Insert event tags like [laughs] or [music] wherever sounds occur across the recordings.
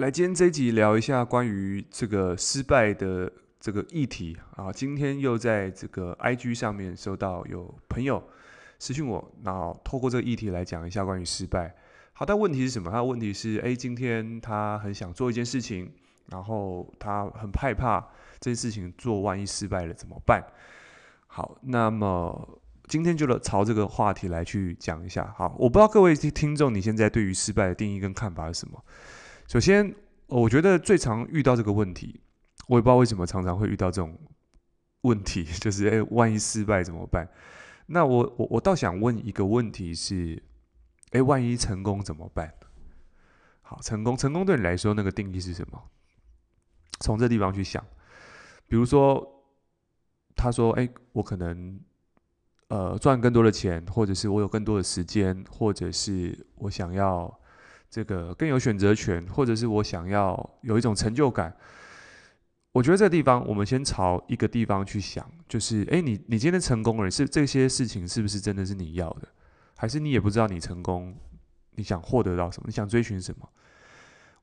来，今天这一集聊一下关于这个失败的这个议题啊。今天又在这个 IG 上面收到有朋友私信我，然后透过这个议题来讲一下关于失败。好，但问题是什么？他的问题是，诶，今天他很想做一件事情，然后他很害怕这件事情做万一失败了怎么办？好，那么今天就朝这个话题来去讲一下。好，我不知道各位听众你现在对于失败的定义跟看法是什么？首先，我觉得最常遇到这个问题，我也不知道为什么常常会遇到这种问题，[laughs] 就是诶，万一失败怎么办？那我我我倒想问一个问题是，诶，万一成功怎么办？好，成功成功对你来说那个定义是什么？从这地方去想，比如说，他说，诶，我可能呃赚更多的钱，或者是我有更多的时间，或者是我想要。这个更有选择权，或者是我想要有一种成就感。我觉得这个地方，我们先朝一个地方去想，就是，诶，你你今天成功了，是这些事情是不是真的是你要的？还是你也不知道你成功，你想获得到什么？你想追寻什么？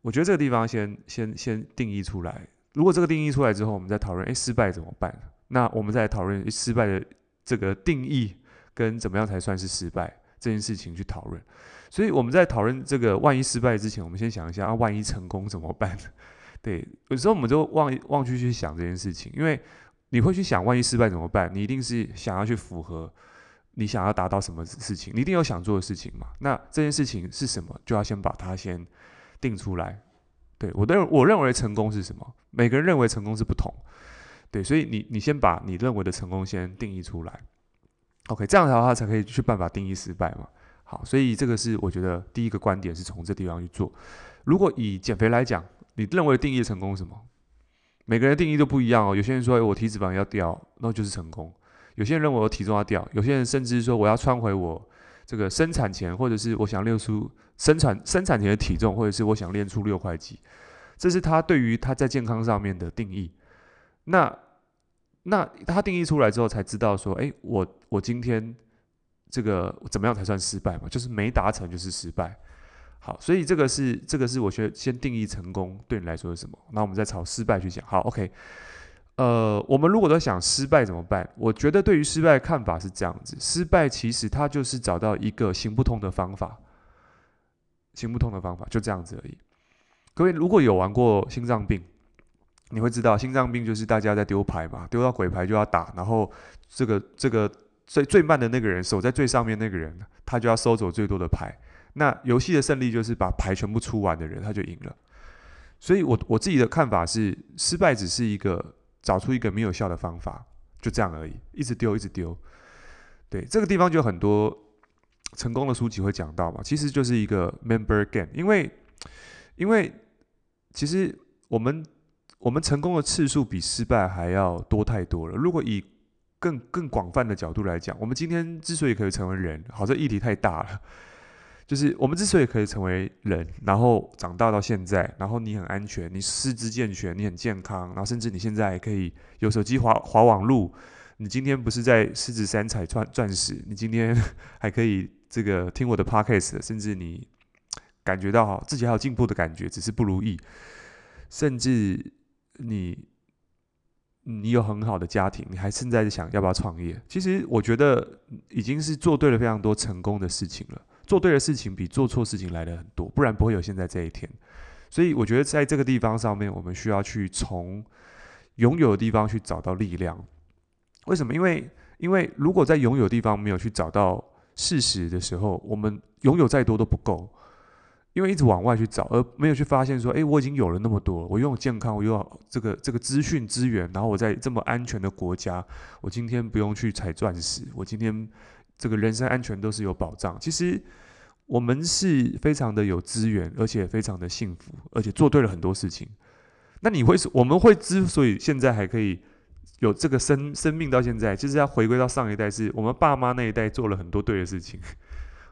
我觉得这个地方先先先定义出来。如果这个定义出来之后，我们再讨论，诶，失败怎么办？那我们再来讨论失败的这个定义跟怎么样才算是失败这件事情去讨论。所以我们在讨论这个万一失败之前，我们先想一下啊，万一成功怎么办？[laughs] 对，有时候我们就忘忘去去想这件事情，因为你会去想万一失败怎么办？你一定是想要去符合你想要达到什么事情，你一定有想做的事情嘛。那这件事情是什么？就要先把它先定出来。对，我认我认为成功是什么？每个人认为成功是不同。对，所以你你先把你认为的成功先定义出来。OK，这样的话才可以去办法定义失败嘛。好，所以这个是我觉得第一个观点是从这地方去做。如果以减肥来讲，你认为定义成功是什么？每个人定义都不一样哦。有些人说我体脂肪要掉，那就是成功；有些人认为我体重要掉；有些人甚至说我要穿回我这个生产前，或者是我想练出生产生产前的体重，或者是我想练出六块肌，这是他对于他在健康上面的定义。那那他定义出来之后，才知道说，诶，我我今天。这个怎么样才算失败嘛？就是没达成就是失败。好，所以这个是这个是我觉得先定义成功对你来说是什么？那我们再朝失败去讲。好，OK。呃，我们如果在想失败怎么办？我觉得对于失败看法是这样子：失败其实它就是找到一个行不通的方法，行不通的方法就这样子而已。各位如果有玩过心脏病，你会知道心脏病就是大家在丢牌嘛，丢到鬼牌就要打，然后这个这个。最最慢的那个人，守在最上面那个人，他就要收走最多的牌。那游戏的胜利就是把牌全部出完的人，他就赢了。所以我，我自己的看法是，失败只是一个找出一个没有效的方法，就这样而已，一直丢，一直丢。对，这个地方就很多成功的书籍会讲到嘛，其实就是一个 member game，因为因为其实我们我们成功的次数比失败还要多太多了。如果以更更广泛的角度来讲，我们今天之所以可以成为人，好，这议题太大了。就是我们之所以可以成为人，然后长大到现在，然后你很安全，你四肢健全，你很健康，然后甚至你现在还可以有手机滑滑网路。你今天不是在狮子山采钻钻石，你今天 [laughs] 还可以这个听我的 podcast，甚至你感觉到自己还有进步的感觉，只是不如意，甚至你。你有很好的家庭，你还正在想要不要创业？其实我觉得已经是做对了非常多成功的事情了。做对的事情比做错事情来的很多，不然不会有现在这一天。所以我觉得在这个地方上面，我们需要去从拥有的地方去找到力量。为什么？因为因为如果在拥有地方没有去找到事实的时候，我们拥有再多都不够。因为一直往外去找，而没有去发现说，诶，我已经有了那么多，我拥有健康，我拥有这个这个资讯资源，然后我在这么安全的国家，我今天不用去采钻石，我今天这个人身安全都是有保障。其实我们是非常的有资源，而且非常的幸福，而且做对了很多事情。那你会我们会之所以现在还可以有这个生生命到现在，就是要回归到上一代，是我们爸妈那一代做了很多对的事情。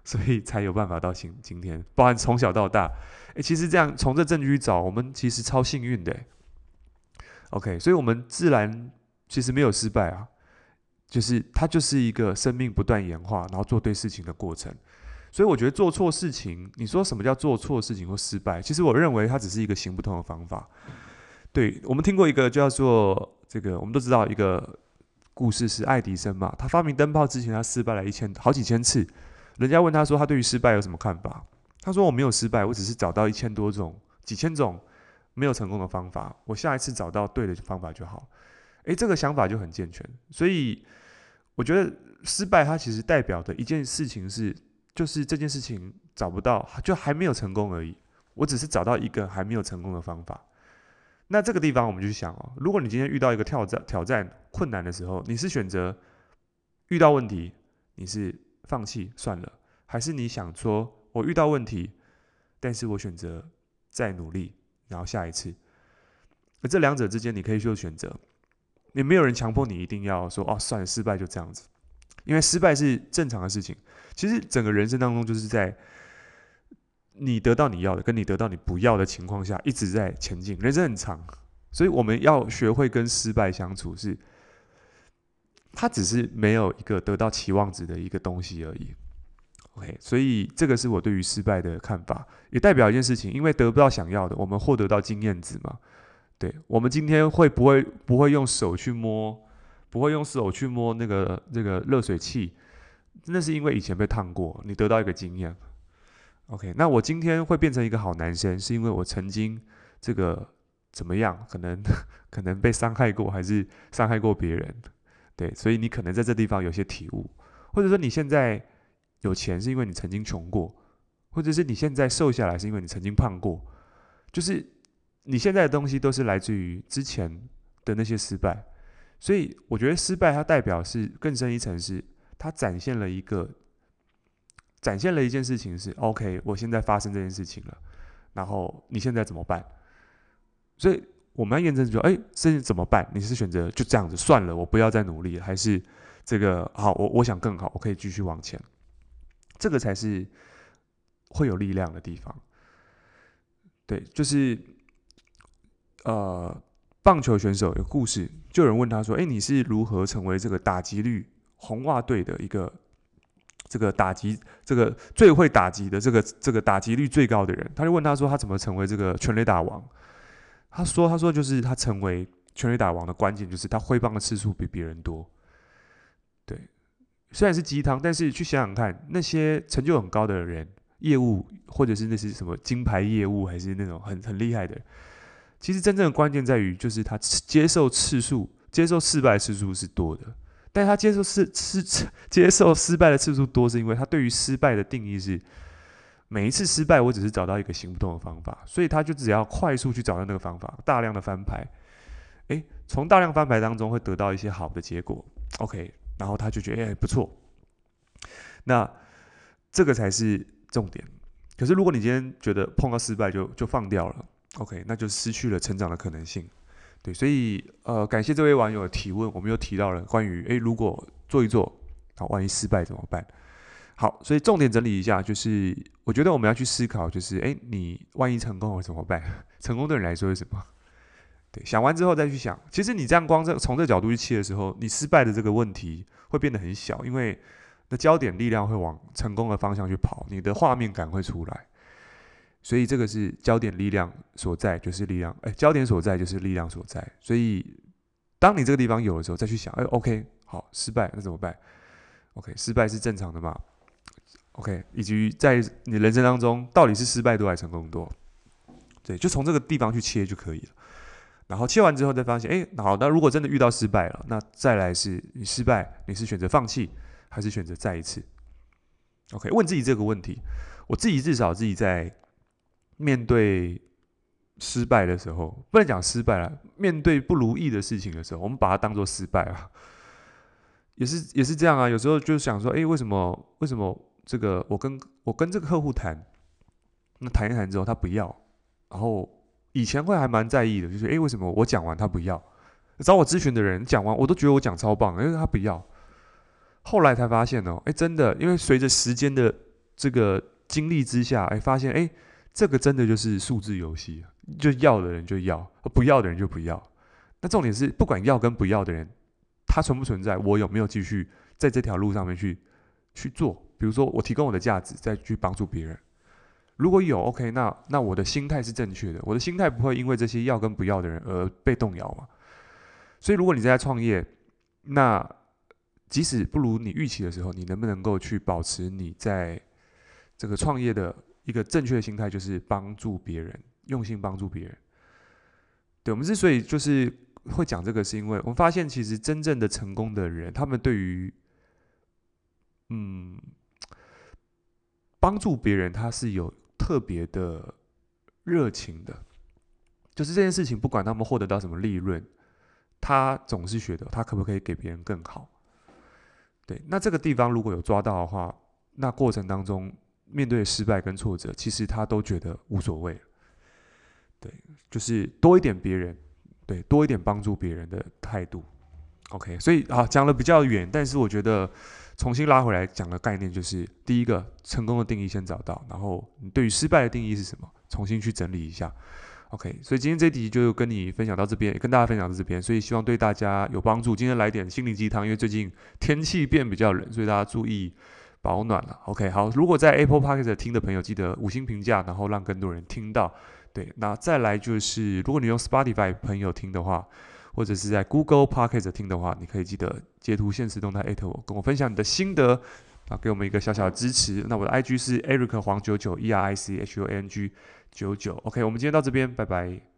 所以才有办法到今今天，包含从小到大，诶，其实这样从这证据找，我们其实超幸运的。OK，所以我们自然其实没有失败啊，就是它就是一个生命不断演化，然后做对事情的过程。所以我觉得做错事情，你说什么叫做错事情或失败？其实我认为它只是一个行不通的方法。对，我们听过一个叫做这个，我们都知道一个故事是爱迪生嘛，他发明灯泡之前，他失败了一千好几千次。人家问他说，他对于失败有什么看法？他说我没有失败，我只是找到一千多种、几千种没有成功的方法，我下一次找到对的方法就好。诶，这个想法就很健全。所以我觉得失败它其实代表的一件事情是。就是这件事情找不到，就还没有成功而已。我只是找到一个还没有成功的方法。那这个地方我们就想哦，如果你今天遇到一个挑战、挑战困难的时候，你是选择遇到问题，你是放弃算了，还是你想说我遇到问题，但是我选择再努力，然后下一次。而这两者之间，你可以做选择。也没有人强迫你一定要说哦，算了，失败就这样子。因为失败是正常的事情，其实整个人生当中就是在你得到你要的，跟你得到你不要的情况下一直在前进。人生很长，所以我们要学会跟失败相处，是他只是没有一个得到期望值的一个东西而已。OK，所以这个是我对于失败的看法，也代表一件事情，因为得不到想要的，我们获得到经验值嘛。对，我们今天会不会不会用手去摸？不会用手去摸那个那个热水器，那是因为以前被烫过，你得到一个经验。OK，那我今天会变成一个好男生，是因为我曾经这个怎么样？可能 [laughs] 可能被伤害过，还是伤害过别人？对，所以你可能在这地方有些体悟，或者说你现在有钱是因为你曾经穷过，或者是你现在瘦下来是因为你曾经胖过，就是你现在的东西都是来自于之前的那些失败。所以我觉得失败它代表是更深一层，是它展现了一个，展现了一件事情是 OK，我现在发生这件事情了，然后你现在怎么办？所以我们要验证说，哎，事情怎么办？你是选择就这样子算了，我不要再努力，还是这个好？我我想更好，我可以继续往前，这个才是会有力量的地方。对，就是呃。棒球选手有故事，就有人问他说：“诶，你是如何成为这个打击率红袜队的一个这个打击这个最会打击的这个这个打击率最高的人？”他就问他说：“他怎么成为这个全垒打王？”他说：“他说就是他成为全垒打王的关键就是他挥棒的次数比别人多。”对，虽然是鸡汤，但是去想想看，那些成就很高的人，业务或者是那些什么金牌业务，还是那种很很厉害的。其实真正的关键在于，就是他接受次数、接受失败次数是多的，但他接受失失接受失败的次数多，是因为他对于失败的定义是每一次失败，我只是找到一个行不通的方法，所以他就只要快速去找到那个方法，大量的翻牌，诶，从大量翻牌当中会得到一些好的结果，OK，然后他就觉得诶不错，那这个才是重点。可是如果你今天觉得碰到失败就就放掉了。OK，那就失去了成长的可能性。对，所以呃，感谢这位网友的提问，我们又提到了关于诶，如果做一做，好，万一失败怎么办？好，所以重点整理一下，就是我觉得我们要去思考，就是诶，你万一成功了怎么办？[laughs] 成功对你来说是什么？对，想完之后再去想，其实你这样光这从这角度去切的时候，你失败的这个问题会变得很小，因为那焦点力量会往成功的方向去跑，你的画面感会出来。所以这个是焦点力量所在，就是力量。哎，焦点所在就是力量所在。所以，当你这个地方有的时候，再去想，哎，OK，好，失败那怎么办？OK，失败是正常的嘛？OK，以及在你人生当中，到底是失败多还是成功多？对，就从这个地方去切就可以了。然后切完之后，再发现，哎，好，那如果真的遇到失败了，那再来是你失败，你是选择放弃，还是选择再一次？OK，问自己这个问题。我自己至少自己在。面对失败的时候，不能讲失败了。面对不如意的事情的时候，我们把它当做失败啊，也是也是这样啊。有时候就想说，哎，为什么为什么这个我跟我跟这个客户谈，那谈一谈之后他不要，然后以前会还蛮在意的，就是哎，为什么我讲完他不要？找我咨询的人讲完，我都觉得我讲超棒，因为他不要。后来才发现哦，哎，真的，因为随着时间的这个经历之下，哎，发现哎。这个真的就是数字游戏，就要的人就要，不要的人就不要。那重点是，不管要跟不要的人，他存不存在，我有没有继续在这条路上面去去做，比如说我提供我的价值，再去帮助别人。如果有 OK，那那我的心态是正确的，我的心态不会因为这些要跟不要的人而被动摇嘛。所以如果你在创业，那即使不如你预期的时候，你能不能够去保持你在这个创业的一个正确的心态，就是帮助别人，用心帮助别人。对，我们之所以就是会讲这个，是因为我们发现其实真正的成功的人，他们对于嗯帮助别人，他是有特别的热情的。就是这件事情，不管他们获得到什么利润，他总是觉得他可不可以给别人更好。对，那这个地方如果有抓到的话，那过程当中面对失败跟挫折，其实他都觉得无所谓。对，就是多一点别人，对，多一点帮助别人的态度。OK，所以啊，讲了比较远，但是我觉得重新拉回来讲的概念就是：第一个，成功的定义先找到，然后你对于失败的定义是什么？重新去整理一下。OK，所以今天这集就跟你分享到这边，也跟大家分享到这边，所以希望对大家有帮助。今天来点心灵鸡汤，因为最近天气变比较冷，所以大家注意保暖了。OK，好，如果在 Apple Podcast 听的朋友，记得五星评价，然后让更多人听到。对，那再来就是，如果你用 Spotify 朋友听的话，或者是在 Google Podcast 听的话，你可以记得截图现实动态艾特我，跟我分享你的心得，啊，给我们一个小小的支持。那我的 IG 是 Eric 黄九九 E R I C H U N G 九九，OK，我们今天到这边，拜拜。